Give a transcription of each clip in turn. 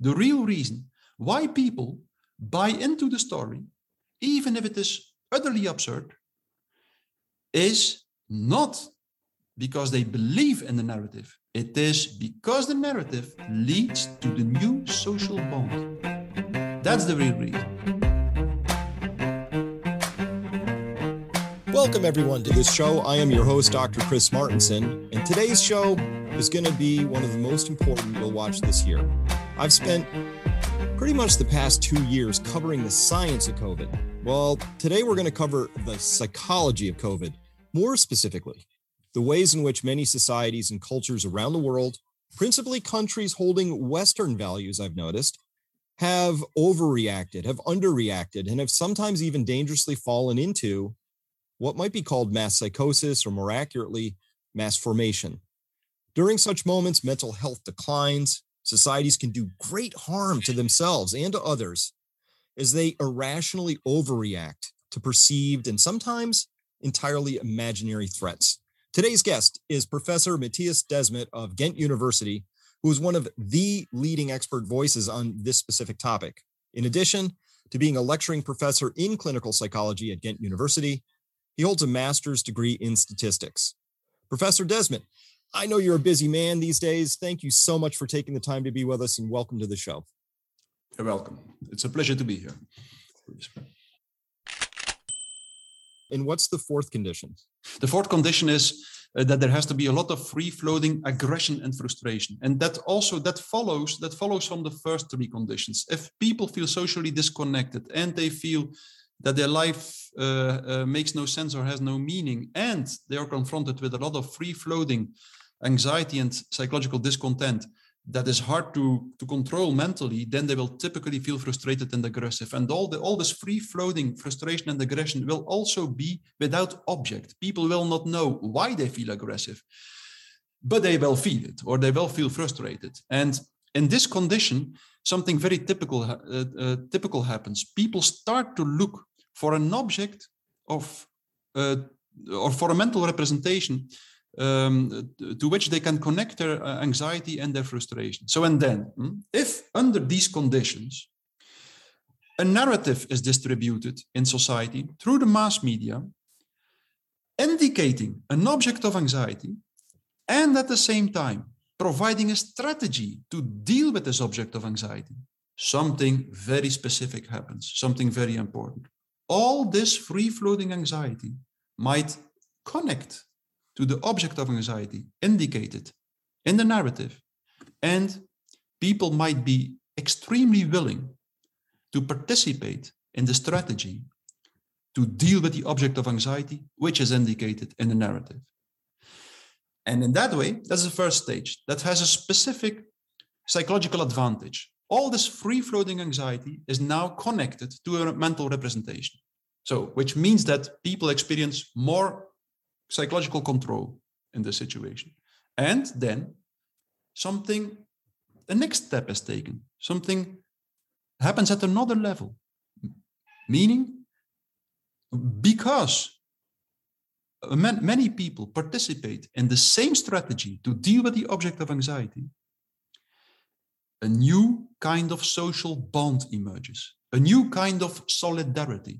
the real reason why people buy into the story, even if it is utterly absurd, is not because they believe in the narrative. It is because the narrative leads to the new social bond. That's the real reason. Welcome, everyone, to this show. I am your host, Dr. Chris Martenson, and today's show is going to be one of the most important you'll watch this year. I've spent pretty much the past two years covering the science of COVID. Well, today we're going to cover the psychology of COVID, more specifically, the ways in which many societies and cultures around the world, principally countries holding Western values, I've noticed, have overreacted, have underreacted, and have sometimes even dangerously fallen into what might be called mass psychosis, or more accurately, mass formation. During such moments, mental health declines. Societies can do great harm to themselves and to others as they irrationally overreact to perceived and sometimes entirely imaginary threats. Today's guest is Professor Mattias Desmet of Ghent University, who is one of the leading expert voices on this specific topic. In addition to being a lecturing professor in clinical psychology at Ghent University, he holds a master's degree in statistics. Professor Desmet, I know you're a busy man these days. Thank you so much for taking the time to be with us and welcome to the show. You're welcome. It's a pleasure to be here. And what's the fourth condition? The fourth condition is uh, that there has to be a lot of free floating aggression and frustration and that also that follows that follows from the first three conditions if people feel socially disconnected and they feel that their life uh, uh, makes no sense or has no meaning, and they are confronted with a lot of free floating anxiety and psychological discontent that is hard to, to control mentally, then they will typically feel frustrated and aggressive. And all the all this free floating frustration and aggression will also be without object. People will not know why they feel aggressive, but they will feel it or they will feel frustrated. And in this condition, something very typical uh, uh, typical happens. People start to look for an object of uh, or for a mental representation um, to which they can connect their uh, anxiety and their frustration. So, and then, hmm, if under these conditions, a narrative is distributed in society through the mass media, indicating an object of anxiety, and at the same time providing a strategy to deal with this object of anxiety, something very specific happens, something very important. All this free floating anxiety might connect to the object of anxiety indicated in the narrative, and people might be extremely willing to participate in the strategy to deal with the object of anxiety, which is indicated in the narrative. And in that way, that's the first stage that has a specific psychological advantage. All this free floating anxiety is now connected to a mental representation. So, which means that people experience more psychological control in the situation. And then something, the next step is taken, something happens at another level. Meaning, because many people participate in the same strategy to deal with the object of anxiety, a new kind of social bond emerges, a new kind of solidarity.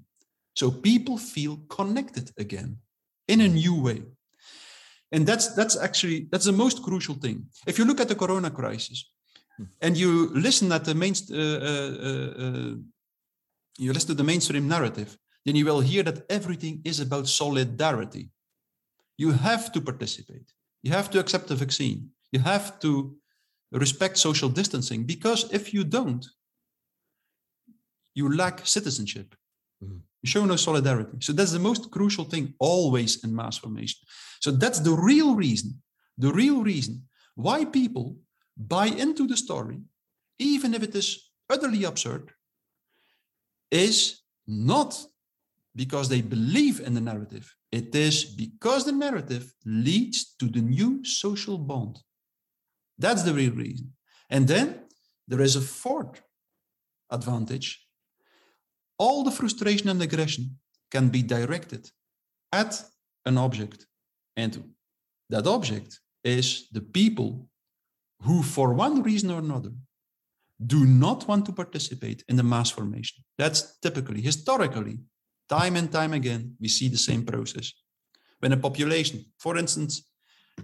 So people feel connected again in a new way. And that's that's actually that's the most crucial thing. If you look at the corona crisis hmm. and you listen at the main uh, uh, uh, uh, you listen to the mainstream narrative, then you will hear that everything is about solidarity. You have to participate. You have to accept the vaccine. You have to respect social distancing because if you don't, you lack citizenship. Mm-hmm. You show no solidarity. So that's the most crucial thing always in mass formation. So that's the real reason, the real reason why people buy into the story, even if it is utterly absurd, is not because they believe in the narrative. It is because the narrative leads to the new social bond. That's the real reason. And then there is a fourth advantage. All the frustration and aggression can be directed at an object. And that object is the people who, for one reason or another, do not want to participate in the mass formation. That's typically, historically, time and time again, we see the same process. When a population, for instance,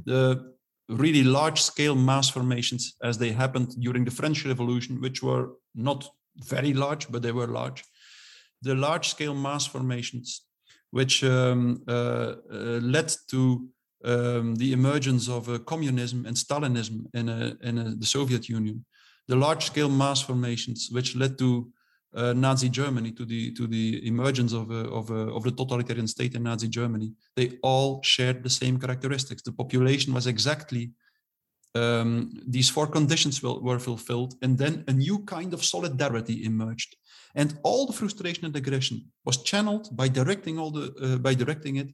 the really large scale mass formations as they happened during the French Revolution, which were not very large, but they were large. The large scale mass formations, which um, uh, uh, led to um, the emergence of uh, communism and Stalinism in, a, in a, the Soviet Union, the large scale mass formations, which led to uh, Nazi Germany, to the to the emergence of a, of, of the totalitarian state in Nazi Germany, they all shared the same characteristics. The population was exactly um, these four conditions will, were fulfilled, and then a new kind of solidarity emerged, and all the frustration and aggression was channeled by directing all the uh, by directing it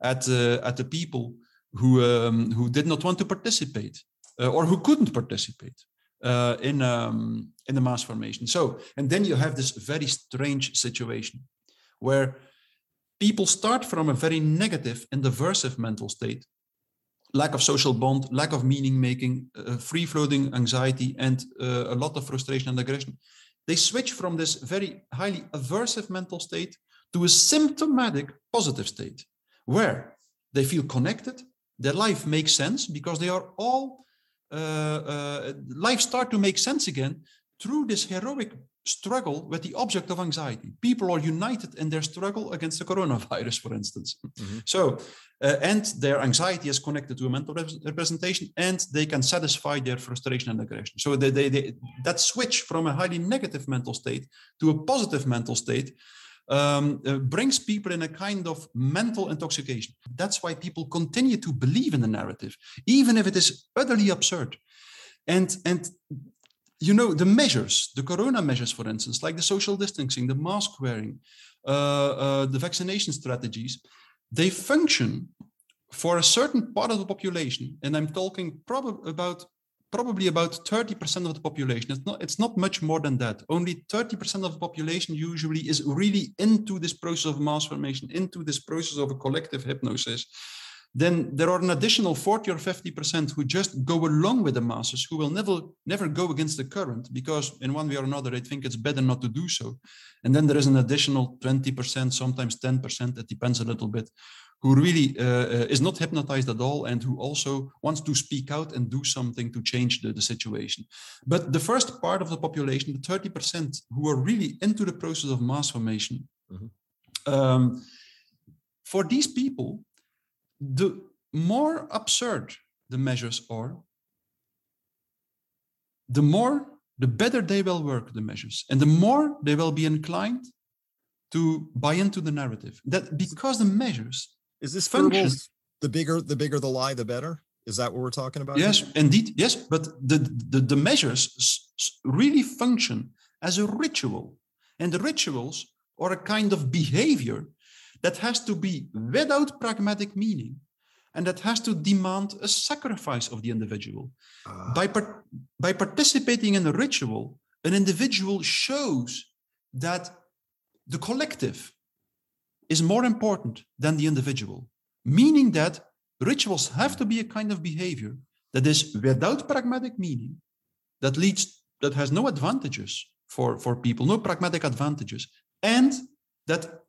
at uh, at the people who um, who did not want to participate uh, or who couldn't participate uh, in um, in the mass formation. So, and then you have this very strange situation where people start from a very negative and diversive mental state, lack of social bond, lack of meaning making, uh, free floating anxiety, and uh, a lot of frustration and aggression. They switch from this very highly aversive mental state to a symptomatic positive state where they feel connected, their life makes sense because they are all uh, uh, life start to make sense again through this heroic struggle with the object of anxiety. People are united in their struggle against the coronavirus, for instance. Mm-hmm. So, uh, and their anxiety is connected to a mental representation, and they can satisfy their frustration and aggression. So, they, they, they, that switch from a highly negative mental state to a positive mental state um, uh, brings people in a kind of mental intoxication. That's why people continue to believe in the narrative, even if it is utterly absurd. And, and you know, the measures, the corona measures, for instance, like the social distancing, the mask wearing, uh, uh, the vaccination strategies, they function for a certain part of the population. And I'm talking probably about probably about 30% of the population. It's not, it's not much more than that. Only 30% of the population usually is really into this process of mass formation, into this process of a collective hypnosis. Then there are an additional 40 or 50% who just go along with the masses, who will never, never go against the current because in one way or another, they think it's better not to do so. And then there is an additional 20%, sometimes 10%, it depends a little bit, who really uh, uh, is not hypnotized at all and who also wants to speak out and do something to change the, the situation. But the first part of the population, the 30% who are really into the process of mass formation, mm-hmm. um, for these people, the more absurd the measures are, the more, the better they will work, the measures, and the more they will be inclined to buy into the narrative. That because the measures is this function the bigger the bigger the lie, the better? Is that what we're talking about? Yes, here? indeed. Yes, but the, the, the measures really function as a ritual. And the rituals are a kind of behavior that has to be without pragmatic meaning and that has to demand a sacrifice of the individual. Uh. By, par- by participating in a ritual, an individual shows that the collective is more important than the individual, meaning that rituals have to be a kind of behavior that is without pragmatic meaning, that leads, that has no advantages for, for people, no pragmatic advantages, and that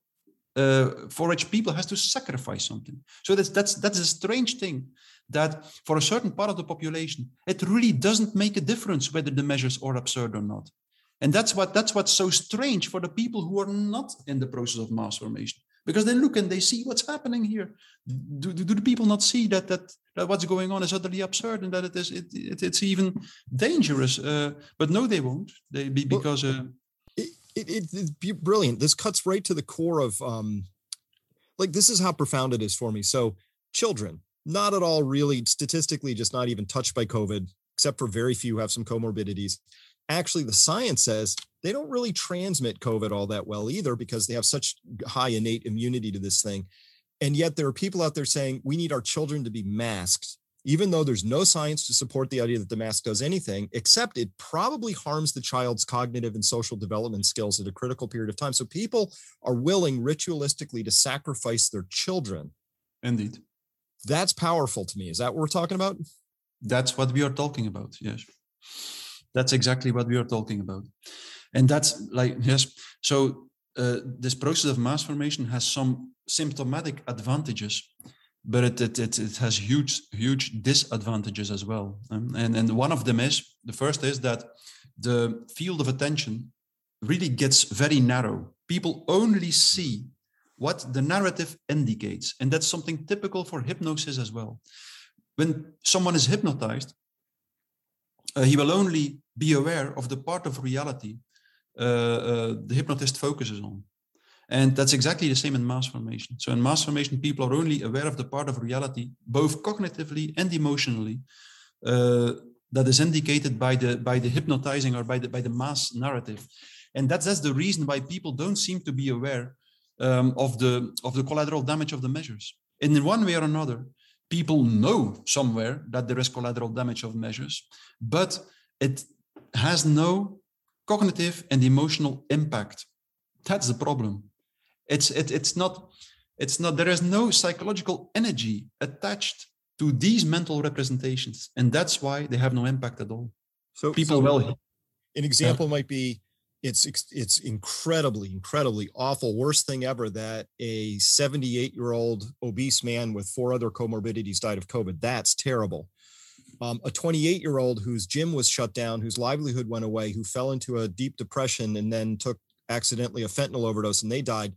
uh, for which people has to sacrifice something. So that's that's that's a strange thing that for a certain part of the population, it really doesn't make a difference whether the measures are absurd or not. And that's what that's what's so strange for the people who are not in the process of mass formation because they look and they see what's happening here. Do, do, do the people not see that, that that what's going on is utterly absurd and that it is it, it it's even dangerous? Uh, but no, they won't. They be because uh, it, it, it, it's brilliant. This cuts right to the core of um, like this is how profound it is for me. So children, not at all really statistically, just not even touched by COVID, except for very few have some comorbidities actually the science says they don't really transmit COVID all that well either because they have such high innate immunity to this thing. And yet there are people out there saying we need our children to be masked, even though there's no science to support the idea that the mask does anything, except it probably harms the child's cognitive and social development skills at a critical period of time. So people are willing ritualistically to sacrifice their children. Indeed. That's powerful to me. Is that what we're talking about? That's what we are talking about. Yes That's exactly what we are talking about. And that's like, yes. So uh, this process of mass formation has some symptomatic advantages, but it, it, it, it has huge, huge disadvantages as well. Um, and, and one of them is the first is that the field of attention really gets very narrow. People only see what the narrative indicates. And that's something typical for hypnosis as well. When someone is hypnotized, uh, he will only be aware of the part of reality uh, uh, the hypnotist focuses on. And that's exactly the same in mass formation. So in mass formation, people are only aware of the part of reality, both cognitively and emotionally, uh, that is indicated by the by the hypnotizing or by the by the mass narrative. And that's that's the reason why people don't seem to be aware um, of the of the collateral damage of the measures. And in one way or another, people know somewhere that there is collateral damage of measures, but it has no cognitive and emotional impact. That's the problem. It's it, it's not it's not there is no psychological energy attached to these mental representations, and that's why they have no impact at all. So people so will. An example yeah. might be it's it's incredibly incredibly awful worst thing ever that a 78 year old obese man with four other comorbidities died of covid that's terrible um, a 28 year old whose gym was shut down whose livelihood went away who fell into a deep depression and then took accidentally a fentanyl overdose and they died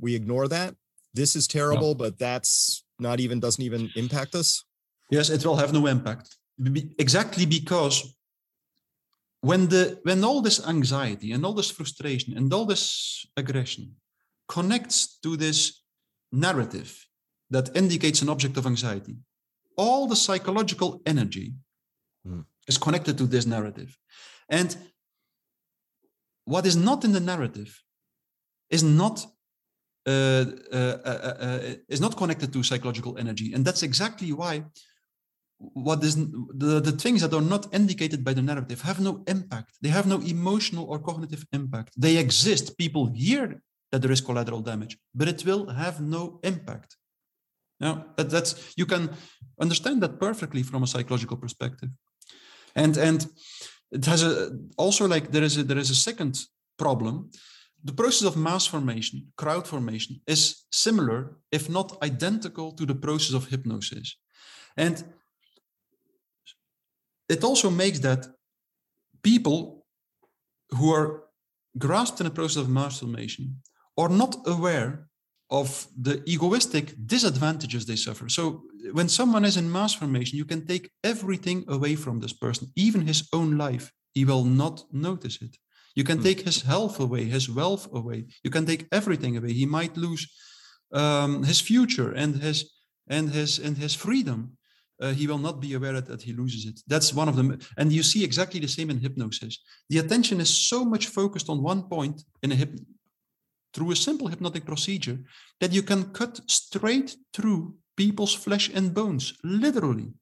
we ignore that this is terrible no. but that's not even doesn't even impact us yes it will have no impact exactly because when the when all this anxiety and all this frustration and all this aggression connects to this narrative that indicates an object of anxiety all the psychological energy mm. is connected to this narrative and what is not in the narrative is not uh, uh, uh, uh is not connected to psychological energy. And that's exactly why what is the, the things that are not indicated by the narrative have no impact. They have no emotional or cognitive impact. They exist. People hear that there is collateral damage but it will have no impact. Now that, that's you can understand that perfectly from a psychological perspective. And and it has a also like there is a there is a second problem the process of mass formation crowd formation is similar if not identical to the process of hypnosis and it also makes that people who are grasped in the process of mass formation are not aware of the egoistic disadvantages they suffer. So when someone is in mass formation, you can take everything away from this person, even his own life. He will not notice it. You can hmm. take his health away, his wealth away. You can take everything away. He might lose um, his future and his and his and his freedom uh, he will not be aware that he loses it. That's one of them. And you see exactly the same in hypnosis. The attention is so much focused on one point in a hip through a simple hypnotic procedure that you can cut straight through people's flesh and bones, literally.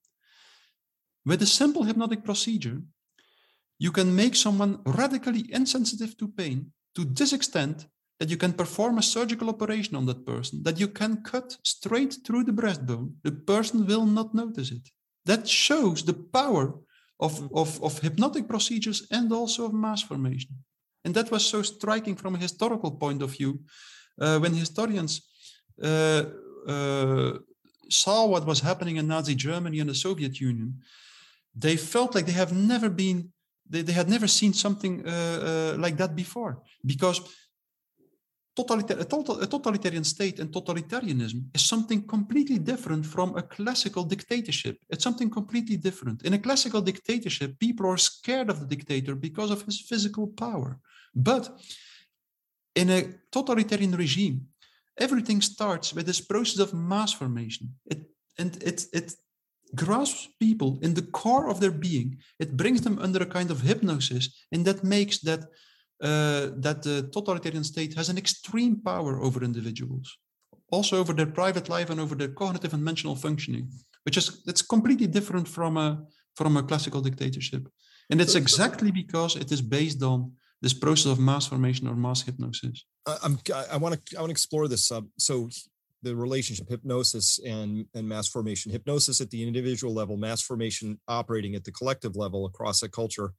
With a simple hypnotic procedure, you can make someone radically insensitive to pain to this extent that you can perform a surgical operation on that person, that you can cut straight through the breastbone, the person will not notice it. That shows the power of, of, of hypnotic procedures and also of mass formation. And that was so striking from a historical point of view uh, when historians uh, uh, saw what was happening in Nazi Germany and the Soviet Union. They felt like they have never been, they, they had never seen something uh, uh, like that before because totalitar- a, a totalitarian state and totalitarianism is something completely different from a classical dictatorship. It's something completely different. In a classical dictatorship, people are scared of the dictator because of his physical power. But in a totalitarian regime, everything starts with this process of mass formation. It, and it, it grasps people in the core of their being. It brings them under a kind of hypnosis, and that makes that uh, that the totalitarian state has an extreme power over individuals, also over their private life and over their cognitive and mental functioning, which is it's completely different from a from a classical dictatorship, and it's exactly because it is based on this process of mass formation or mass hypnosis. I'm, I want to I want to explore this. Uh, so the relationship hypnosis and and mass formation hypnosis at the individual level mass formation operating at the collective level across a culture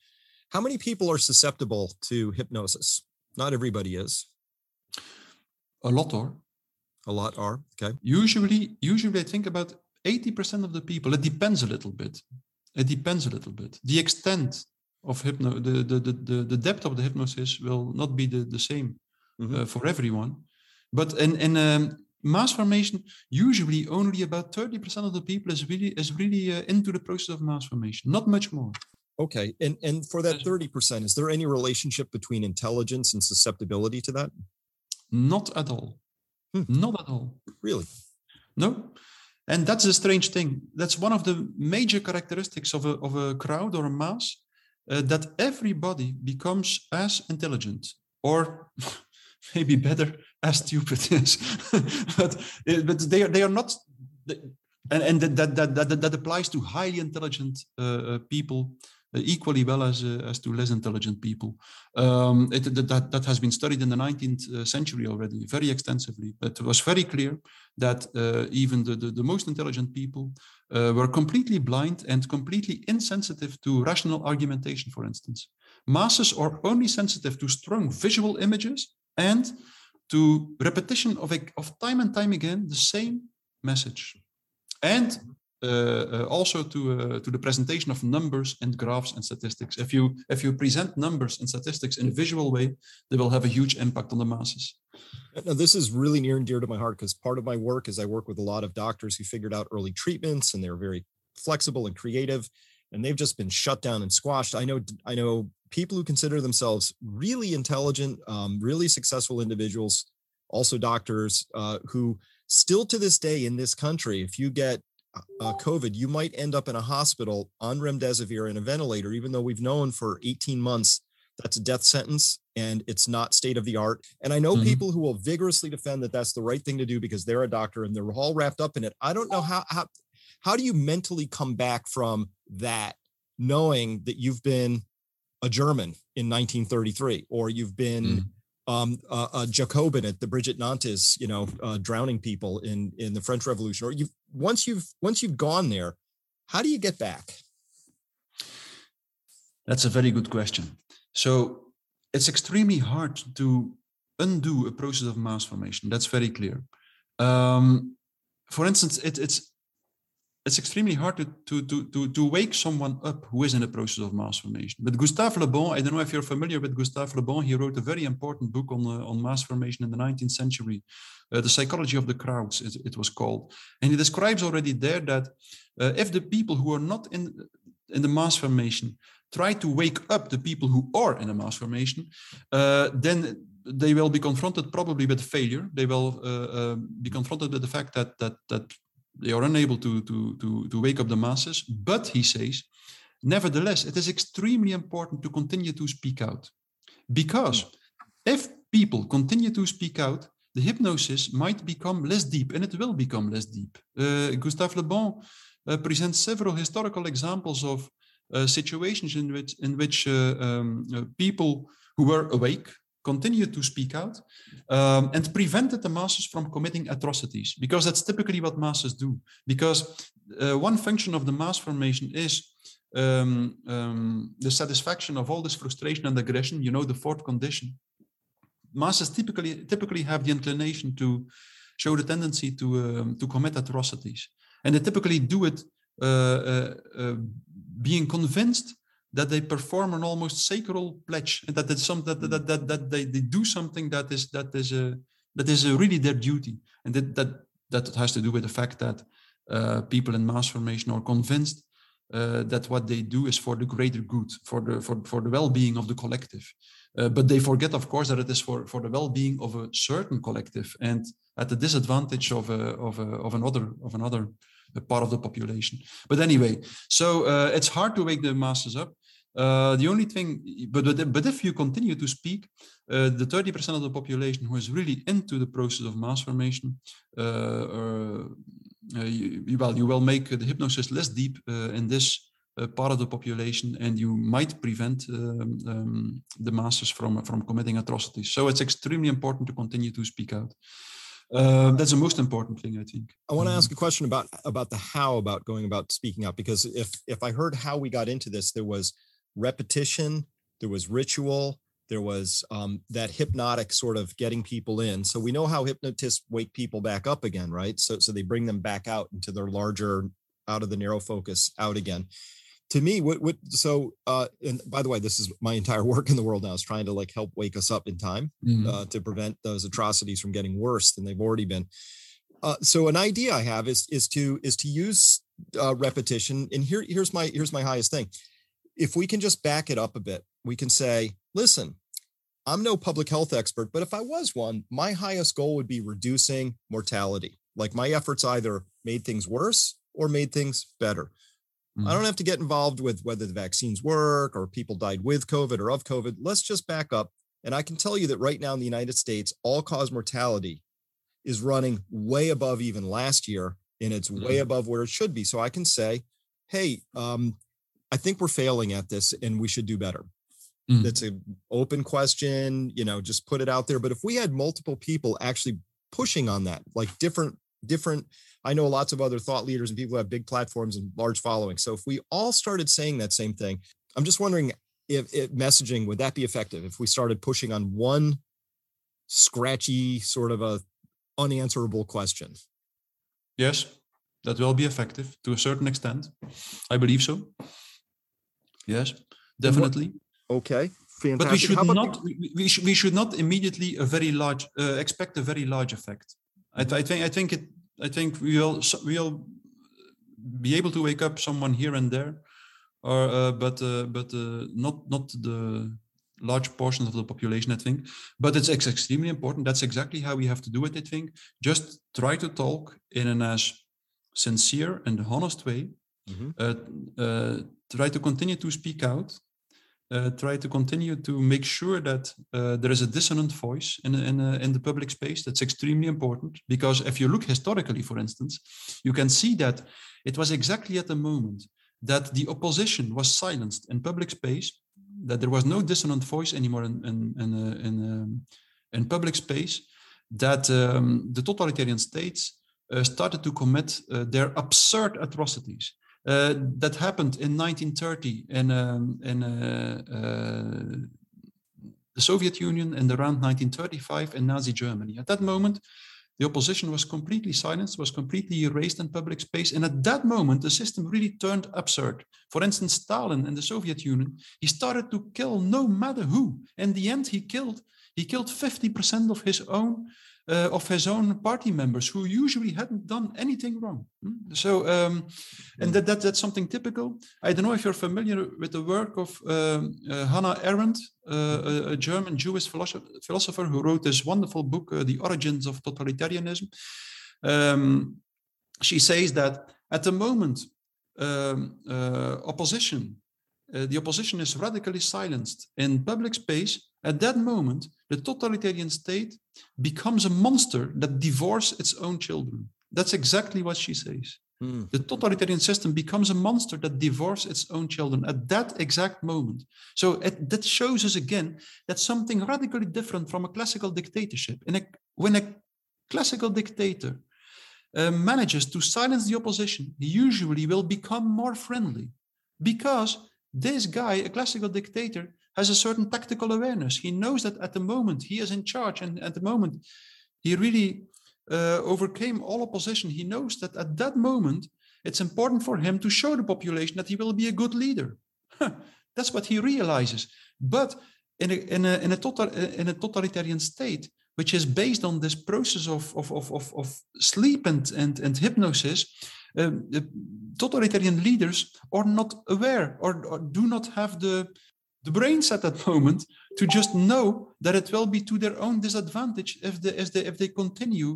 How many people are susceptible to hypnosis? Not everybody is. A lot are. A lot are. Okay. Usually, usually I think about 80% of the people. It depends a little bit. It depends a little bit. The extent of hypno, the, the, the, the depth of the hypnosis will not be the, the same mm-hmm. uh, for everyone. But in, in um, mass formation, usually only about 30% of the people is really is really uh, into the process of mass formation, not much more. Okay. And and for that 30%, is there any relationship between intelligence and susceptibility to that? Not at all. Hmm. Not at all. Really? No. And that's a strange thing. That's one of the major characteristics of a, of a crowd or a mass uh, that everybody becomes as intelligent or maybe better as stupid is but uh, but they are they are not and and that that that that, applies to highly intelligent uh, uh people uh, equally well as uh, as to less intelligent people. Um, it, that that has been studied in the 19th uh, century already very extensively. It was very clear that even the, the, the most intelligent people were completely blind and completely insensitive to rational argumentation. For instance, masses are only sensitive to strong visual images and to repetition of, of time and time again the same message and uh, uh, also to uh, to the presentation of numbers and graphs and statistics. If you if you present numbers and statistics in a visual way, they will have a huge impact on the masses. Now, this is really near and dear to my heart because part of my work is I work with a lot of doctors who figured out early treatments and they're very flexible and creative, and they've just been shut down and squashed. I know I know people who consider themselves really intelligent, um, really successful individuals, also doctors uh, who still to this day in this country, if you get uh, COVID, you might end up in a hospital on remdesivir in a ventilator, even though we've known for 18 months that's a death sentence and it's not state of the art. And I know mm-hmm. people who will vigorously defend that that's the right thing to do because they're a doctor and they're all wrapped up in it. I don't know how how how do you mentally come back from that, knowing that you've been a German in 1933 or you've been mm-hmm um, uh, a Jacobin at the Bridget Nantes, you know, uh, drowning people in in the French Revolution, or you've once you've once you've gone there, how do you get back? That's a very good question. So it's extremely hard to undo a process of mass formation. That's very clear. Um, for instance, it, it's it's extremely hard to, to, to, to, to wake someone up who is in the process of mass formation. But Gustave Le Bon, I don't know if you're familiar with Gustave Le Bon, he wrote a very important book on, uh, on mass formation in the 19th century, uh, The Psychology of the Crowds, it, it, was called. And he describes already there that uh, if the people who are not in, in the mass formation try to wake up the people who are in a mass formation, uh, then they will be confronted probably with failure. They will uh, uh, be confronted with the fact that that that they are unable to, to, to, to wake up the masses. But he says, nevertheless, it is extremely important to continue to speak out. Because if people continue to speak out, the hypnosis might become less deep, and it will become less deep. Uh, Gustave Le Bon uh, presents several historical examples of uh, situations in which in which uh, um, uh, people who were awake continued to speak out um, and prevented the masses from committing atrocities because that's typically what masses do. Because uh, one function of the mass formation is um, um, the satisfaction of all this frustration and aggression you know the fourth condition. Masses typically typically have the inclination to show the tendency to um, to commit atrocities. And they typically do it uh, uh, uh being convinced that they perform an almost sacred pledge and that it's some that that that, that they, they do something that is that is a that is a really their duty. And that that that has to do with the fact that uh, people in mass formation are convinced uh, that what they do is for the greater good for the for, for the well-being of the collective. Uh, but they forget of course that it is for for the well-being of a certain collective and at the disadvantage of a of a of another of another part of the population but anyway so uh, it's hard to wake the masses up uh, the only thing, but, but, but if you continue to speak, uh, the 30% of the population who is really into the process of mass formation, uh, uh, uh you, well, you will make the hypnosis less deep in this part of the population, and you might prevent um, um, the masses from from committing atrocities. So it's extremely important to continue to speak out. Uh, that's the most important thing, I think. I want to ask mm-hmm. a question about about the how about going about speaking out because if if I heard how we got into this, there was repetition there was ritual, there was um, that hypnotic sort of getting people in. So we know how hypnotists wake people back up again, right? So so they bring them back out into their larger, out of the narrow focus, out again. To me, what what so uh, and by the way, this is my entire work in the world now is trying to like help wake us up in time mm-hmm. uh, to prevent those atrocities from getting worse than they've already been. Uh, so an idea I have is is to is to use uh, repetition. And here here's my here's my highest thing. If we can just back it up a bit, we can say, listen, I'm no public health expert, but if I was one, my highest goal would be reducing mortality. Like my efforts either made things worse or made things better. Mm-hmm. I don't have to get involved with whether the vaccines work or people died with COVID or of COVID. Let's just back up. And I can tell you that right now in the United States, all cause mortality is running way above even last year, and it's mm-hmm. way above where it should be. So I can say, hey, um, I think we're failing at this and we should do better. Mm. That's an open question, you know, just put it out there. But if we had multiple people actually pushing on that, like different, different, I know lots of other thought leaders and people who have big platforms and large followings. So if we all started saying that same thing, I'm just wondering if, if messaging would that be effective if we started pushing on one scratchy sort of a unanswerable question? Yes, that will be effective to a certain extent. I believe so. Yes, definitely. Okay, fantastic. But we should not we, we, should, we should not immediately a very large uh, expect a very large effect. I, I, think I think it I think we'll we'll be able to wake up someone here and there, or uh, but uh, but uh, not not the large portions of the population. I think, but it's, it's extremely important. That's exactly how we have to do it. I think just try to talk in an as sincere and honest way. Mm-hmm. Uh, uh, try to continue to speak out uh, try to continue to make sure that uh, there is a dissonant voice in, in, uh, in the public space. That's extremely important because if you look historically, for instance, you can see that it was exactly at the moment that the opposition was silenced in public space, that there was no dissonant voice anymore in, in, in, uh, in, um, in public space, that um, the totalitarian states uh, started to commit their absurd atrocities. Uh, that happened in 1930 in, um, in uh, uh, the Soviet Union and around 1935 in Nazi Germany. At that moment, the opposition was completely silenced, was completely erased in public space. And at that moment, the system really turned absurd. For instance, Stalin in the Soviet Union, he started to kill no matter who. In the end, he killed he killed 50% of his own uh, of his own party members who usually hadn't done anything wrong. Hmm? So, um, and that, that that's something typical. I don't know if you're familiar with the work of um, uh, Hannah Arendt, uh, a, a, German Jewish philosopher who wrote this wonderful book, uh, The Origins of Totalitarianism. Um, she says that at the moment, um, uh, opposition, uh, the opposition is radically silenced in public space at that moment, the totalitarian state becomes a monster that divorces its own children. That's exactly what she says. Mm. The totalitarian system becomes a monster that divorces its own children at that exact moment. So it, that shows us again that something radically different from a classical dictatorship. In a, when a classical dictator uh, manages to silence the opposition, he usually will become more friendly because this guy, a classical dictator, has a certain tactical awareness. He knows that at the moment he is in charge, and at the moment he really uh, overcame all opposition. He knows that at that moment it's important for him to show the population that he will be a good leader. That's what he realizes. But in a, in a, in a, total, in a totalitarian state, which is based on this process of, of, of, of, of sleep and, and, and hypnosis, um, totalitarian leaders are not aware or, or do not have the, the brains at that moment to just know that it will be to their own disadvantage if they if they if they continue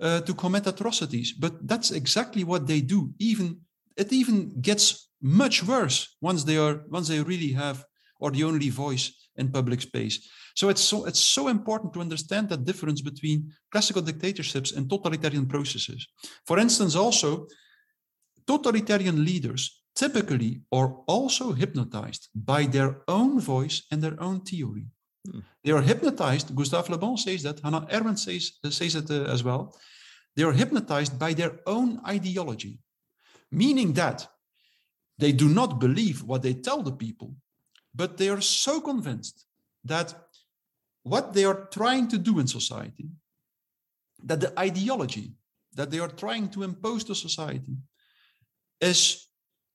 uh, to commit atrocities. But that's exactly what they do. Even it even gets much worse once they are once they really have or the only voice in public space. So it's so it's so important to understand that difference between classical dictatorships and totalitarian processes. For instance also totalitarian leaders typically are also hypnotized by their own voice and their own theory. Hmm. They are hypnotized, Gustave Le Bon says that, Hannah Arendt says, says it uh, as well. They are hypnotized by their own ideology, meaning that they do not believe what they tell the people. but they are so convinced that what they are trying to do in society, that the ideology that they are trying to impose to society is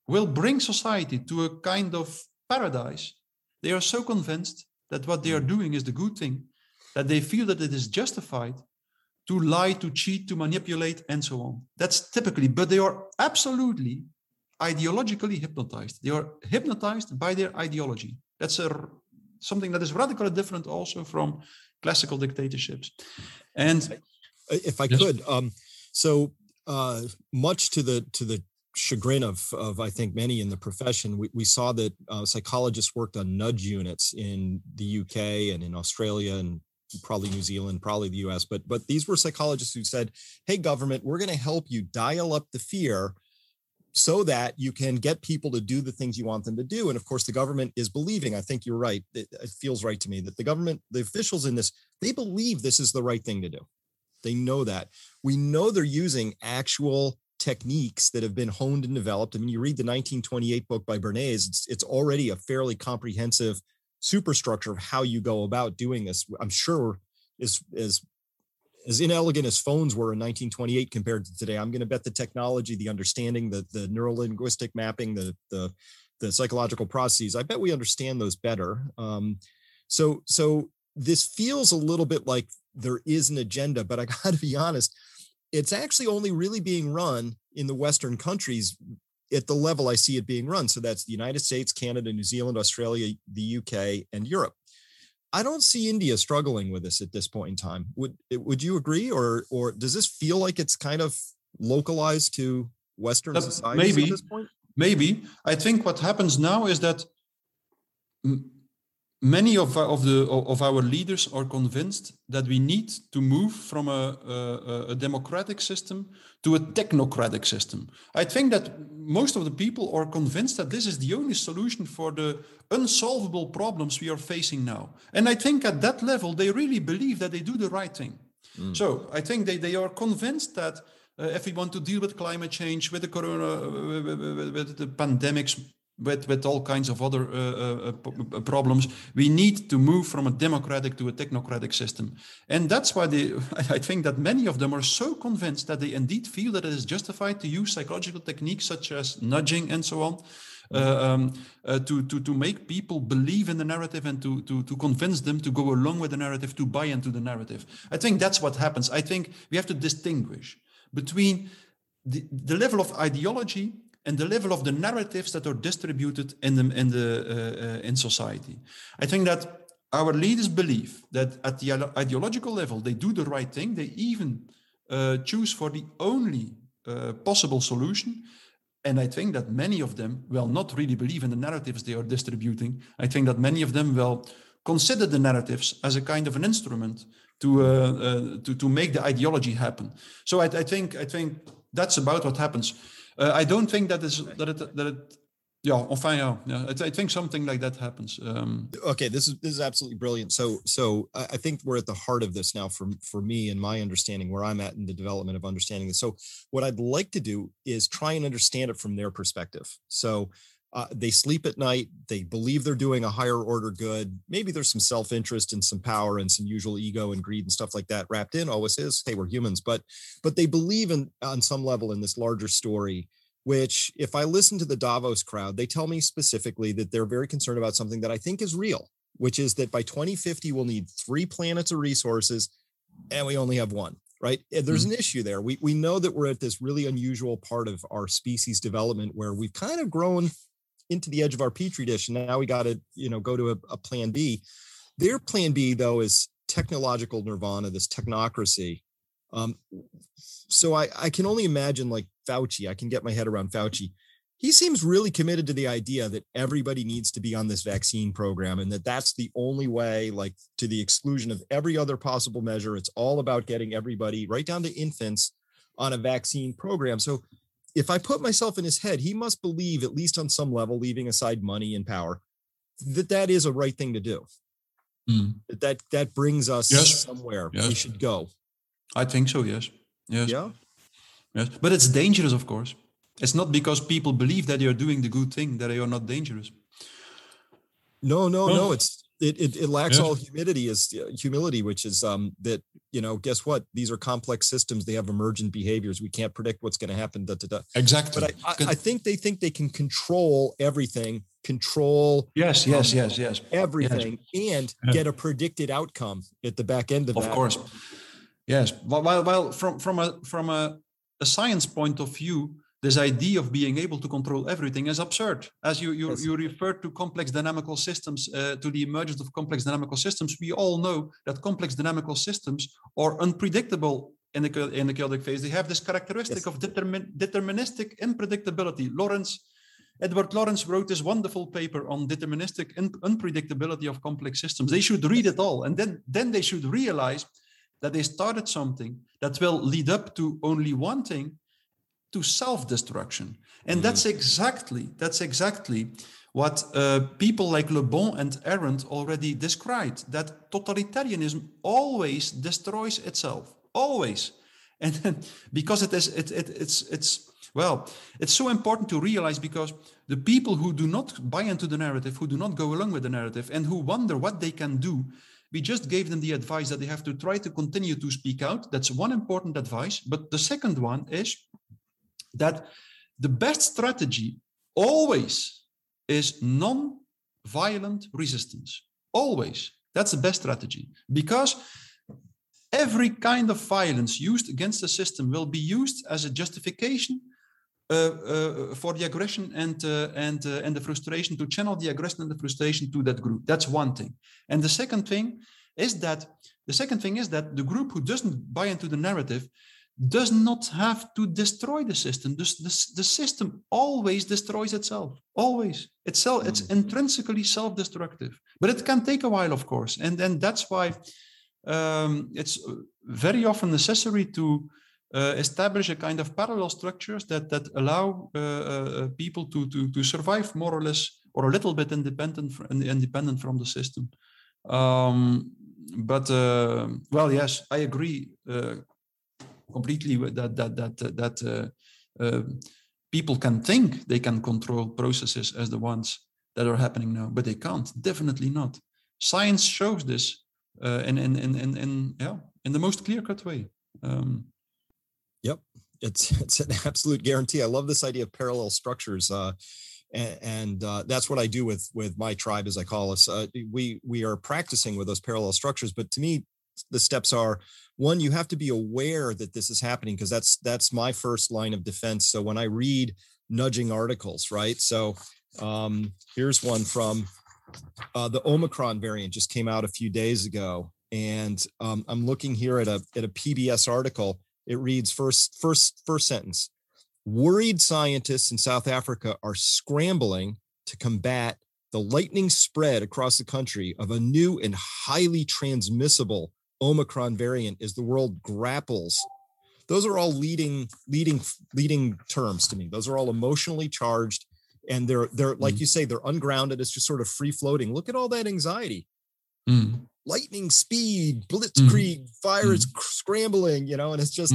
will bring society to a kind of paradise. They are so convinced that what they are doing is the good thing that they feel that it is justified to lie, to cheat, to manipulate, and so on. That's typically, but they are absolutely ideologically hypnotized. They are hypnotized by their ideology. That's a something that is radically different also from classical dictatorships. And if I yes. could, um, so uh, much to the to the chagrin of of I think many in the profession, we, we saw that uh, psychologists worked on nudge units in the UK and in Australia and probably New Zealand, probably the US, but but these were psychologists who said, "Hey, government, we're going to help you dial up the fear." So that you can get people to do the things you want them to do. And of course, the government is believing, I think you're right. It, it feels right to me that the government, the officials in this, they believe this is the right thing to do. They know that. We know they're using actual techniques that have been honed and developed. I mean, you read the 1928 book by Bernays, it's, it's already a fairly comprehensive superstructure of how you go about doing this. I'm sure is as as inelegant as phones were in 1928 compared to today. I'm going to bet the technology, the understanding, the the neural linguistic mapping, the the the psychological processes. I bet we understand those better. Um, so so this feels a little bit like there is an agenda, but I got to be honest, it's actually only really being run in the Western countries at the level I see it being run. So that's the United States, Canada, New Zealand, Australia, the UK, and Europe. I don't see India struggling with this at this point in time. Would would you agree, or or does this feel like it's kind of localized to Western society maybe, at this point? Maybe. I think what happens now is that many of, of the of our leaders are convinced that we need to move from a, a, a, democratic system to a technocratic system. I think that most of the people are convinced that this is the only solution for the unsolvable problems we are facing now. And I think at that level, they really believe that they do the right thing. Mm. So I think they, they are convinced that uh, if we want to deal with climate change, with the corona, uh, with, with the pandemics, with, with all kinds of other uh, uh, uh problems. We need to move from a democratic to a technocratic system. And that's why they, I think that many of them are so convinced that they indeed feel that it is justified to use psychological techniques such as nudging and so on. Uh, um, uh, to, to, to make people believe in the narrative and to, to, to convince them to go along with the narrative, to buy into the narrative. I think that's what happens. I think we have to distinguish between the, the level of ideology and the level of the narratives that are distributed in the in the uh, uh, in society. I think that our leaders believe that at the ideological level they do the right thing. They even uh, choose for the only uh, possible solution. And I think that many of them will not really believe in the narratives they are distributing. I think that many of them will consider the narratives as a kind of an instrument to uh, uh, to to make the ideology happen. So I, I think I think that's about what happens. Uh, I don't think that is that it that it. Yeah, yeah, yeah. I, I think something like that happens. Um, okay, this is this is absolutely brilliant. So, so I think we're at the heart of this now for for me and my understanding where I'm at in the development of understanding this. So, what I'd like to do is try and understand it from their perspective. So, uh, they sleep at night they believe they're doing a higher order good maybe there's some self-interest and some power and some usual ego and greed and stuff like that wrapped in always is hey we're humans but but they believe in on some level in this larger story which if i listen to the davos crowd they tell me specifically that they're very concerned about something that i think is real which is that by 2050 we'll need three planets of resources and we only have one right there's mm-hmm. an issue there we, we know that we're at this really unusual part of our species development where we've kind of grown into the edge of our petri dish and now we got to you know go to a, a plan b. Their plan b though is technological nirvana this technocracy. Um, so I, I can only imagine like fauci i can get my head around fauci. He seems really committed to the idea that everybody needs to be on this vaccine program and that that's the only way like to the exclusion of every other possible measure. It's all about getting everybody right down to infants on a vaccine program. So if I put myself in his head, he must believe, at least on some level, leaving aside money and power, that that is a right thing to do. Mm. That that brings us yes. somewhere yes. we should go. I think so. Yes. Yes. Yeah. Yes. But it's dangerous, of course. It's not because people believe that you're doing the good thing that you're not dangerous. No, no, no. It's it, it, it lacks yeah. all humility is uh, humility, which is um that you know guess what these are complex systems they have emergent behaviors we can't predict what's going to happen da, da, da. exactly but I, I, I, think they think they can control everything control yes yes um, yes yes everything yes. and yeah. get a predicted outcome at the back end of, of that. course yes well, well well from from a from a, a science point of view this idea of being able to control everything is absurd. As you you, yes. you referred to complex dynamical systems, uh, to the emergence of complex dynamical systems, we all know that complex dynamical systems are unpredictable in the, in the chaotic phase. They have this characteristic yes. of determin, deterministic unpredictability. Lorenz, Edward Lorenz wrote this wonderful paper on deterministic unpredictability of complex systems. They should read it all, and then then they should realize that they started something that will lead up to only one thing to self-destruction. And mm that's exactly that's exactly what uh, people like Le Bon and Arendt already described. That totalitarianism always destroys itself, always, and then, because it is it, it it's it's well, it's so important to realize because the people who do not buy into the narrative, who do not go along with the narrative, and who wonder what they can do, we just gave them the advice that they have to try to continue to speak out. That's one important advice. But the second one is that the best strategy always is non-violent resistance. Always. That's the best strategy because every kind of violence used against the system will be used as a justification uh, uh, for the aggression and uh, and uh, and the frustration to channel the aggression and the frustration to that group. That's one thing. And the second thing is that the second thing is that the group who doesn't buy into the narrative does not have to destroy the system. The, the, the system always destroys itself, always. It's, self, it's hmm. intrinsically self-destructive, but it can take a while, of course. And then that's why um, it's very often necessary to uh, establish a kind of parallel structures that, that allow uh, uh, people to, to, to survive more or less or a little bit independent, from, independent from the system. Um, but uh, well, yes, I agree uh, completely that that that that uh, uh, people can think they can control processes as the ones that are happening now, but they can't. Definitely not. Science shows this uh, in, in in in in yeah in the most clear cut way. Um, yep, it's it's an absolute guarantee. I love this idea of parallel structures. Uh, and, and uh, that's what I do with with my tribe, as I call us. Uh, we we are practicing with those parallel structures, but to me, the steps are one you have to be aware that this is happening because that's that's my first line of defense. So when i read nudging articles right? So um, here's one from uh, the omicron variant just came out a few days ago and um, i'm looking here at a at a pbs article. It reads first first first sentence worried scientists in south africa are scrambling to combat the lightning spread across the country of a new and highly transmissible Omicron variant as the world grapples. Those are all leading, leading, leading terms to me. Those are all emotionally charged, and they're they're like mm. you say, they're ungrounded. It's just sort of free floating. Look at all that anxiety. Mm. Lightning speed, blitzkrieg, mm. fire is scrambling, you know, and it's just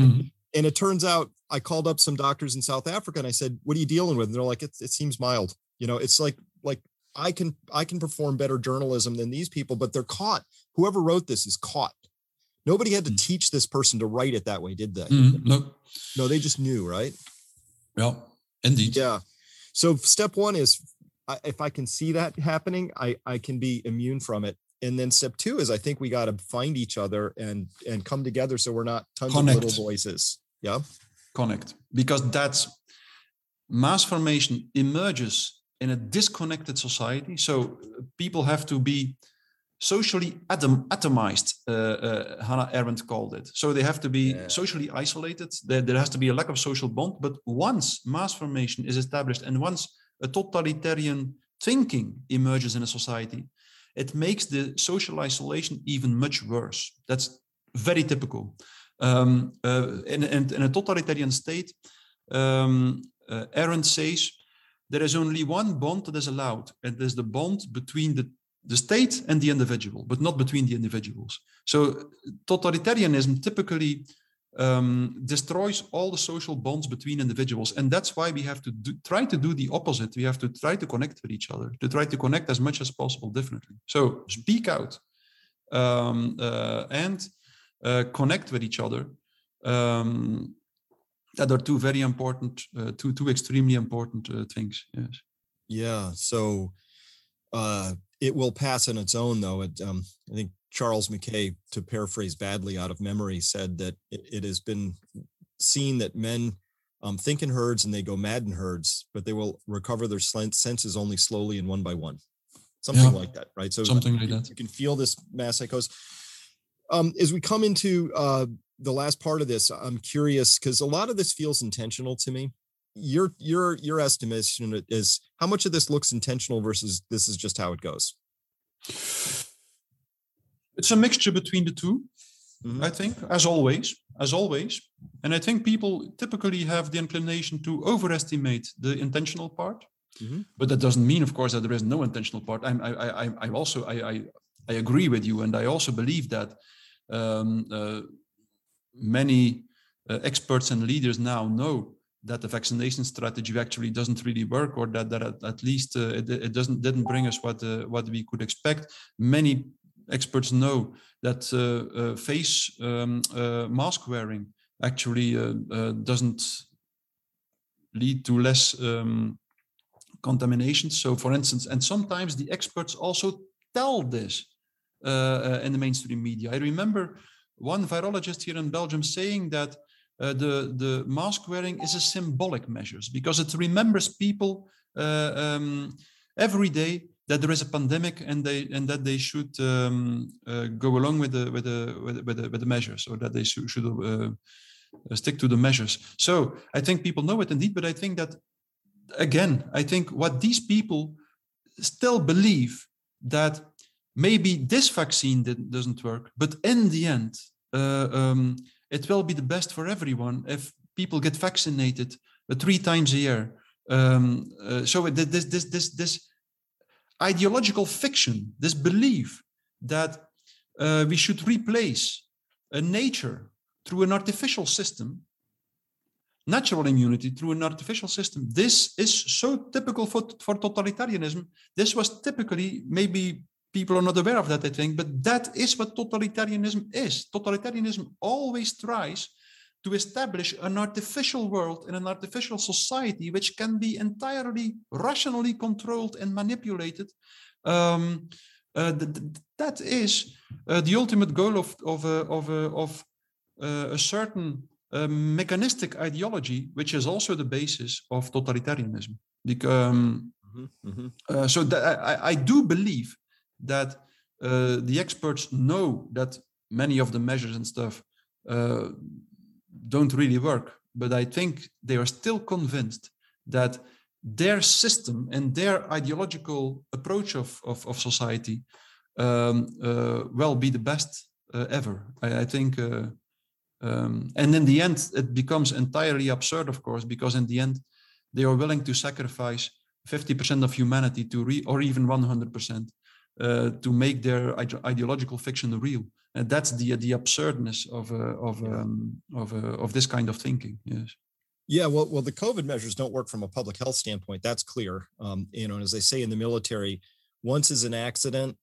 and it turns out I called up some doctors in South Africa and I said, What are you dealing with? And they're like, It, it seems mild. You know, it's like like I can I can perform better journalism than these people, but they're caught. Whoever wrote this is caught. Nobody had to mm. teach this person to write it that way, did they? Mm, no. No, they just knew, right? Yeah, indeed. Yeah. So step one is if I can see that happening, I, I can be immune from it. And then step two is I think we got to find each other and and come together so we're not tons Connect. of little voices. Yeah. Connect. Because that's mass formation emerges in a disconnected society. So people have to be socially atom, atomized, uh, uh, Hannah Arendt called it. So they have to be yeah. socially isolated. There, there has to be a lack of social bond. But once mass formation is established and once a totalitarian thinking emerges in a society, it makes the social isolation even much worse. That's very typical. Um, uh, in, in, in, a totalitarian state, um, uh, Arendt says there is only one bond that is allowed, and there's the bond between the the state and the individual, but not between the individuals. So totalitarianism typically um, destroys all the social bonds between individuals. And that's why we have to do, try to do the opposite. We have to try to connect with each other, to try to connect as much as possible differently. So speak out um, uh, and uh, connect with each other. Um, that are two very important, uh, two two extremely important uh, things. Yes. Yeah. So uh, it will pass on its own, though. It, um, I think Charles Mackay, to paraphrase badly out of memory, said that it, it has been seen that men um, think in herds and they go mad in herds, but they will recover their senses only slowly and one by one. Something yeah. like that, right? So something like you, that. You can feel this mass psychosis. Um, as we come into uh, the last part of this, I'm curious because a lot of this feels intentional to me. Your your your estimation is how much of this looks intentional versus this is just how it goes. It's a mixture between the 2 mm-hmm. I think, as always, as always. And I think people typically have the inclination to overestimate the intentional part. Mm-hmm. But that doesn't mean, of course, that there is no intentional part. I'm, I, I, I also, I, I, I agree with you, and I also believe that um, uh, many uh, experts and leaders now know that the vaccination strategy actually doesn't really work, or that that at, at least uh, it, it, doesn't didn't bring us what uh, what we could expect. Many experts know that uh, uh, face um, mask wearing actually doesn't lead to less um, contamination. So, for instance, and sometimes the experts also tell this in the mainstream media. I remember one virologist here in Belgium saying that uh, the, the mask wearing is a symbolic measure because it remembers people uh, um, every day that there is a pandemic and they and that they should um, uh, go along with the with the with, the, with the measures or that they should, should uh, stick to the measures. So I think people know it indeed, but I think that again, I think what these people still believe that maybe this vaccine doesn't work, but in the end, uh, um, it will be the best for everyone if people get vaccinated uh, three times a year. Um, uh, so this, this, this, this ideological fiction, this belief that uh, we should replace a nature through an artificial system, natural immunity through an artificial system. This is so typical for, for totalitarianism. This was typically maybe people are not aware of that, I think, but that is what totalitarianism is. Totalitarianism always tries to establish an artificial world and an artificial society which can be entirely rationally controlled and manipulated. Um, uh, th- th- that is uh, the ultimate goal of, of, uh, of, of uh, a certain uh, mechanistic ideology, which is also the basis of totalitarianism. Because, um, mm-hmm, mm-hmm. Uh, so that I, I do believe that uh, the experts know that many of the measures and stuff uh, don't really work, but I think they are still convinced that their system and their ideological approach of, of, of society um, uh, will be the best uh, ever. I, I think, uh, um, and in the end, it becomes entirely absurd, of course, because in the end, they are willing to sacrifice 50% of humanity to re, or even 100% uh, to make their ide- ideological fiction real. And that's the the absurdness of uh, of um, of uh, of this kind of thinking. Yes. Yeah, well, well, the COVID measures don't work from a public health standpoint. That's clear. Um, you know, and as they say in the military, once is an accident,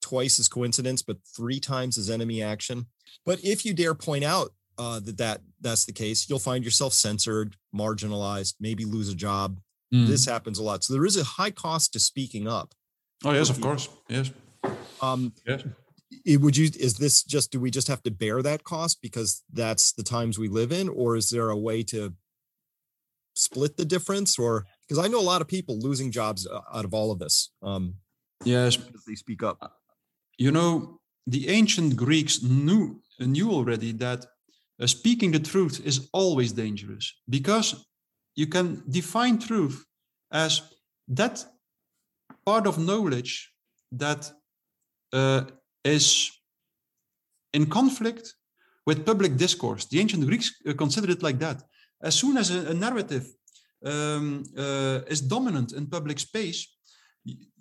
twice is coincidence, but three times is enemy action. But if you dare point out uh, that that that's the case, you'll find yourself censored, marginalized, maybe lose a job. Mm. This happens a lot. So there is a high cost to speaking up. Oh yes, of course. Yes. Um, yes. It, would you? Is this just? Do we just have to bear that cost because that's the times we live in, or is there a way to split the difference? Or because I know a lot of people losing jobs uh, out of all of this. Um, yes, because they speak up. You know, the ancient Greeks knew knew already that uh, speaking the truth is always dangerous because you can define truth as that part of knowledge that uh, is in conflict with public discourse. The ancient Greeks uh, considered it like that. As soon as a, a narrative um, uh, is dominant in public space,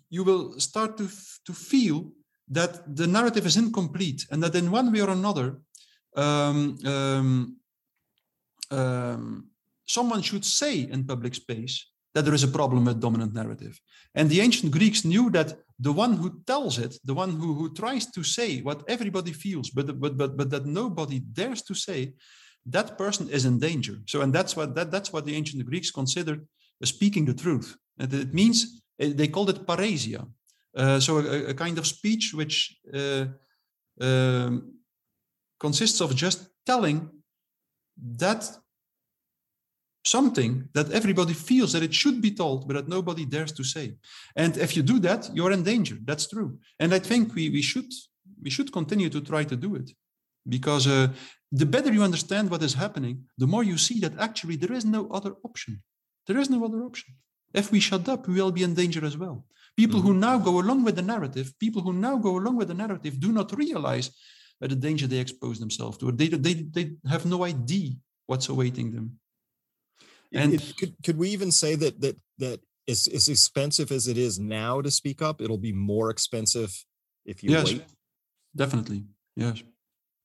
you will start to, to feel that the narrative is incomplete and that in one way or another, um, um, um, someone should say in public space that there is a problem with dominant narrative. And the ancient Greeks knew that the one who tells it, the one who, who tries to say what everybody feels, but, but, but, but that nobody dares to say, that person is in danger. So, and that's what that, that's what the ancient Greeks considered speaking the truth. And it means eh, they called it parrhesia. Uh, so a, a, kind of speech which uh, um, consists of just telling that something that everybody feels that it should be told, but that nobody dares to say. And if you do that, you're in danger. That's true. And I think we, we should we should continue to try to do it because uh, the better you understand what is happening, the more you see that actually there is no other option. There is no other option. If we shut up, we will be in danger as well. People mm-hmm. who now go along with the narrative, people who now go along with the narrative do not realize the danger they expose themselves to. They, they, they have no idea what's awaiting them. And it, could, could we even say that that that is as expensive as it is now to speak up, it'll be more expensive if you yes, wait? Definitely. Yes.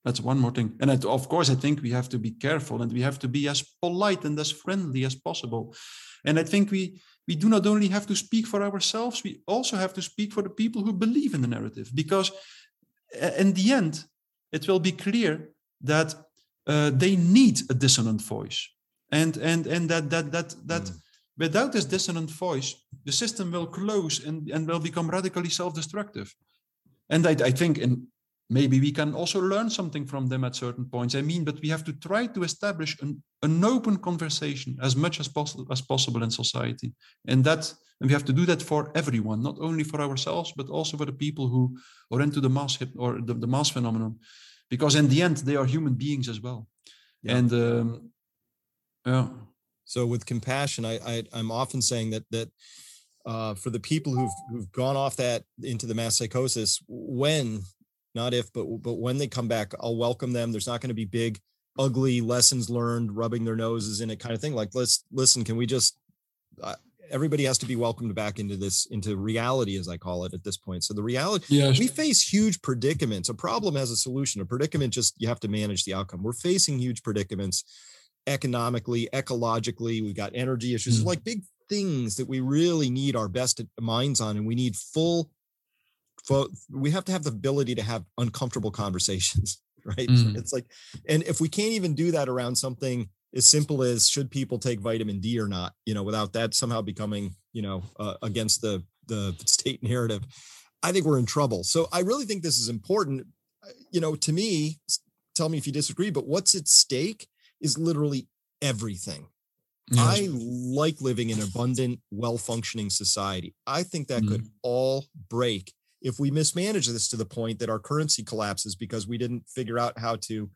That's one more thing. And of course, I think we have to be careful and we have to be as polite and as friendly as possible. And I think we we do not only have to speak for ourselves, we also have to speak for the people who believe in the narrative. Because in the end, it will be clear that uh, they need a dissonant voice and and and that that that that mm. without this dissonant voice the system will close and and will become radically self-destructive. And i, I think and maybe we can also learn something from them at certain points. I mean but we have to try to establish an, an open conversation as much as possible as possible in society. And that and we have to do that for everyone not only for ourselves but also for the people who are into the mass hip or the, the mass phenomenon. Because in the end they are human beings as well. Yeah. and um, yeah. So with compassion, I, I am often saying that that uh, for the people who've who've gone off that into the mass psychosis, when not if but but when they come back, I'll welcome them. There's not going to be big, ugly lessons learned, rubbing their noses in it kind of thing. Like let's listen. Can we just uh, everybody has to be welcomed back into this into reality as i call it at this point so the reality yes. we face huge predicaments a problem has a solution a predicament just you have to manage the outcome we're facing huge predicaments economically, ecologically. We've got energy issues. Mm. like big things that we really need our best minds on, and we need full. We have to have the ability to have uncomfortable conversations, right? Mm. It's like, and if we can't even do that around something as simple as should people take vitamin D or not, you know, without that somehow becoming, you know, uh, against the the state narrative, I think we're in trouble. So I really think this is important. You know, to me, tell me if you disagree, but what's at stake is literally everything. Yes. I like living in an abundant, well functioning society. I think that mm. could all break if we mismanage this to the point that our currency collapses because we didn't figure out how to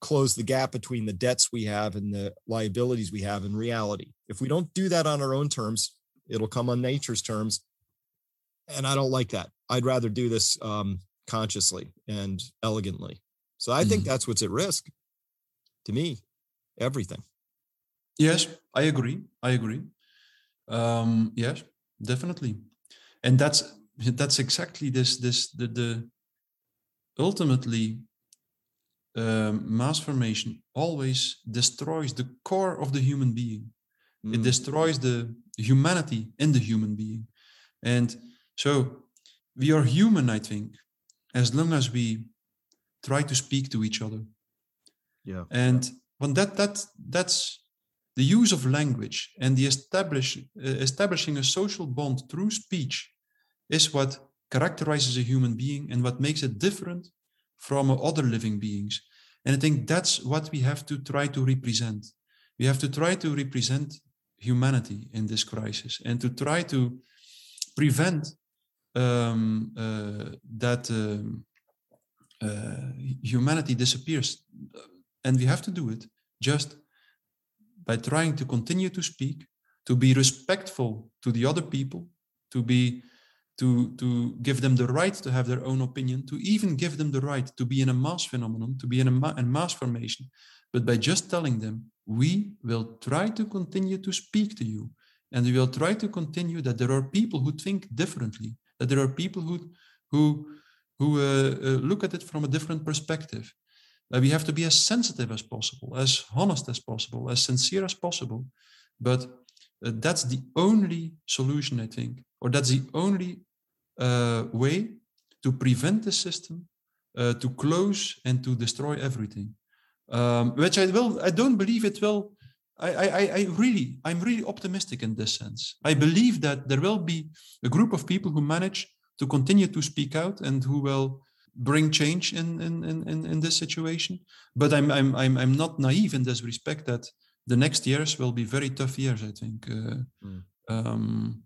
close the gap between the debts we have and the liabilities we have in reality. If we don't do that on our own terms, it'll come on nature's terms. And I don't like that. I'd rather do this um, consciously and elegantly. So I mm. think that's what's at risk to me everything. Yes, I agree. I agree. Um, yes, definitely, and that's that's exactly this this the the ultimately um, mass formation always destroys the core of the human being. Mm. It destroys the humanity in the human being, and so we are human. I think as long as we try to speak to each other. Yeah, and but that that that's the use of language and the establish, uh, establishing a social bond through speech is what characterizes a human being and what makes it different from other living beings. And I think that's what we have to try to represent. We have to try to represent humanity in this crisis and to try to prevent um, uh, that um, uh, humanity disappears. And we have to do it just by trying to continue to speak, to be respectful to the other people, to be to to give them the right to have their own opinion, to even give them the right to be in a mass phenomenon, to be in a, ma- mass formation, but by just telling them, we will try to continue to speak to you, and we will try to continue that there are people who think differently, that there are people who who who uh, uh, look at it from a different perspective, Uh, we have to be as sensitive as possible, as honest as possible, as sincere as possible. But uh, that's the only solution, I think, or that's the only uh, way to prevent the system uh, to close and to destroy everything. Um, which I will, I don't believe it will. I, I, I really, I'm really optimistic in this sense. I believe that there will be a group of people who manage to continue to speak out and who will bring change in in in, in this situation. But I'm I'm I'm I'm not naive in this respect that the next years will be very tough years. I think. Uh, mm. um,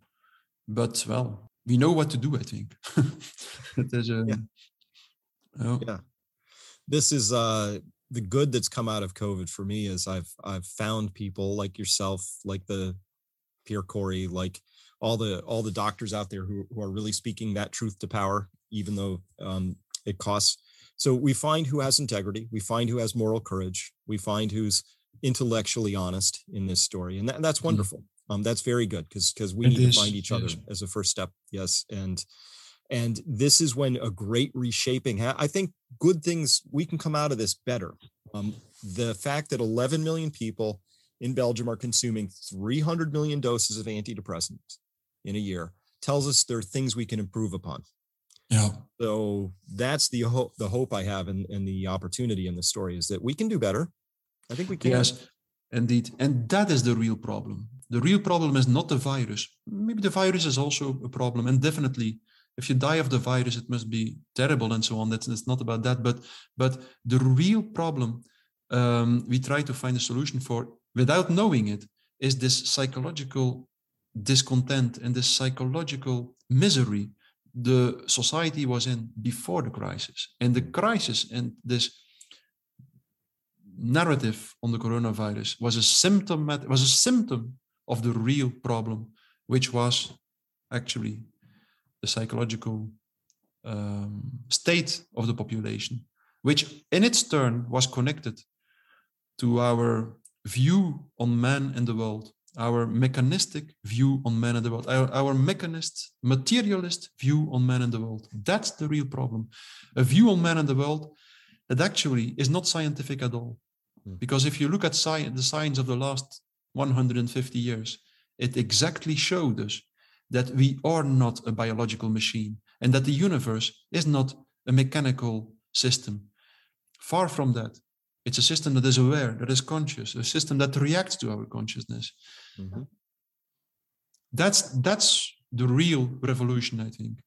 but well, we know what to do. I think. Yeah. Oh. yeah. This is uh the good that's come out of COVID for me is I've I've found people like yourself, like the Pierre Kory, like all the all the doctors out there who, who are really speaking that truth to power, even though um, it costs. So we find who has integrity, we find who has moral courage, we find who's intellectually honest in this story, and that, that's mm-hmm. wonderful. Um, that's very good because because we it need is, to find each other is. as a first step. Yes, and and this is when a great reshaping. Ha- I think good things we can come out of this better. Um, the fact that 11 million people in Belgium are consuming 300 million doses of antidepressants in a year tells us there are things we can improve upon. Yeah. So that's the hope the hope I have and, and the opportunity in the story is that we can do better. I think we can. Yes, indeed. And that is the real problem. The real problem is not the virus. Maybe the virus is also a problem. And definitely if you die of the virus, it must be terrible and so on. That's, that's not about that. But but the real problem um, we try to find a solution for without knowing it is this psychological discontent and this psychological misery the society was in before the crisis. And the crisis and this narrative on the coronavirus was a symptom was a symptom of the real problem, which was actually the psychological um, state of the population, which in its turn was connected to our view on man and the world our mechanistic view on man and the world, our, our mechanist, materialist view on man and the world. That's the real problem. A view on man and the world that actually is not scientific at all. Mm. Because if you look at science, the science of the last 150 years, it exactly showed us that we are not a biological machine and that the universe is not a mechanical system. Far from that. It's a system that is aware, that is conscious, a system that reacts to our consciousness. Mm-hmm. That's that's the real revolution, I think.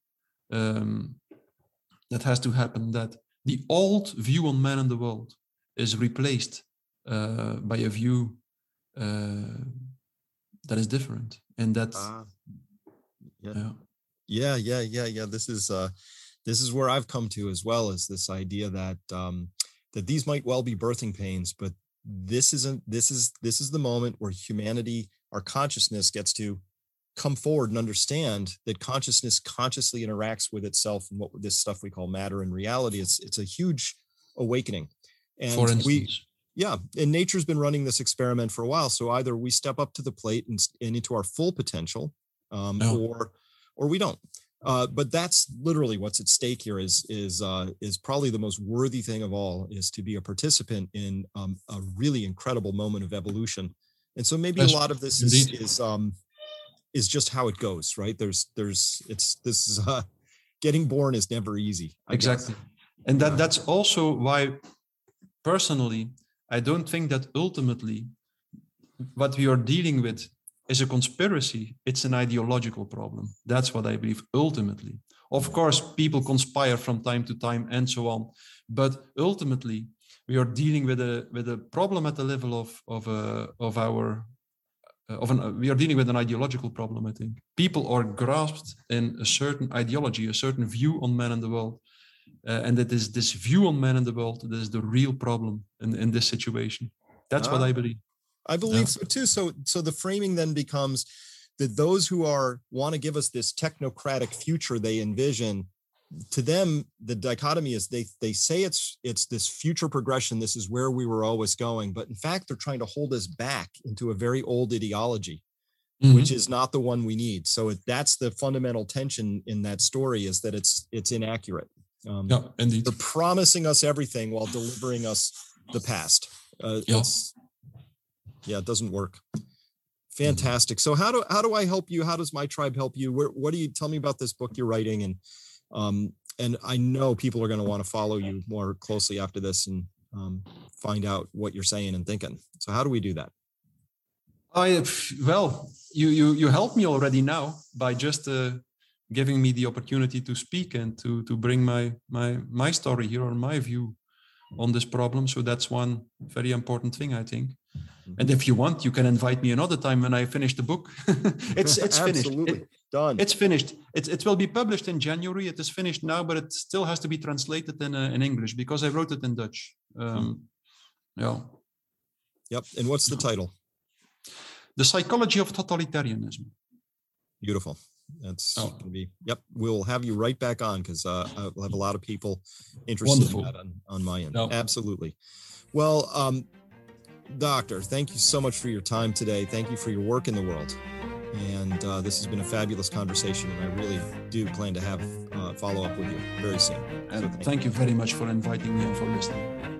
Um, that has to happen. That the old view on man and the world is replaced uh, by a view uh, that is different, and that. Uh, yeah. yeah. yeah, yeah, yeah, yeah. This is uh, this is where I've come to as well Is this idea that um, that these might well be birthing pains, but this isn't this is this is the moment where humanity, our consciousness gets to come forward and understand that consciousness consciously interacts with itself and what this stuff we call matter and reality. It's it's a huge awakening. And for instance. we yeah, and nature's been running this experiment for a while. So either we step up to the plate and, and into our full potential, um, no. or or we don't. Uh, but that's literally what's at stake here is is uh, is probably the most worthy thing of all is to be a participant in um, a really incredible moment of evolution. And so maybe that's a lot of this is is um, is just how it goes right? There's there's it's this is uh, getting born is never easy I exactly. Guess. and that that's also why personally i don't think that ultimately what we are dealing with is a conspiracy, it's an ideological problem. That's what I believe ultimately. Of course, people conspire from time to time and so on, but ultimately, we are dealing with a with a problem at the level of of uh, of our uh, of an uh, we are dealing with an ideological problem. I think people are grasped in a certain ideology, a certain view on man and the world, uh, and that is this view on man and the world that is the real problem in in this situation. That's what I believe. I believe so too. So so the framing then becomes that those who are want to give us this technocratic future they envision to them the dichotomy is they they say it's it's this future progression this is where we were always going but in fact they're trying to hold us back into a very old ideology mm-hmm. which is not the one we need so it, that's the fundamental tension in that story is that it's it's inaccurate Um, Yeah, indeed. they're promising us everything while delivering us the past. Uh, Yeah. Yeah, it doesn't work. Fantastic. So how do how do I help you? How does my tribe help you? Where, what do you tell me about this book you're writing? And um, and I know people are going to want to follow you more closely after this and um, find out what you're saying and thinking. So how do we do that? I well, you you you helped me already now by just uh, giving me the opportunity to speak and to to bring my my my story here or my view on this problem. So that's one very important thing, I think. And if you want, you can invite me another time when I finish the book. it's it's finished. It- Done. it's finished. It, it will be published in January. It is finished now, but it still has to be translated in uh, in English because I wrote it in Dutch. Um, yeah. Yep. And what's the title? The psychology of totalitarianism. Beautiful. That's Oh. going to be, yep. We'll have you right back on because uh, I'll have a lot of people interested Wonderful. in that on, on my end. No. Absolutely. Well, um, Doctor, thank you so much for your time today. Thank you for your work in the world. And uh, this has been a fabulous conversation, and I really do plan to have uh, follow up with you very soon. So And thank you very much for inviting me and for listening.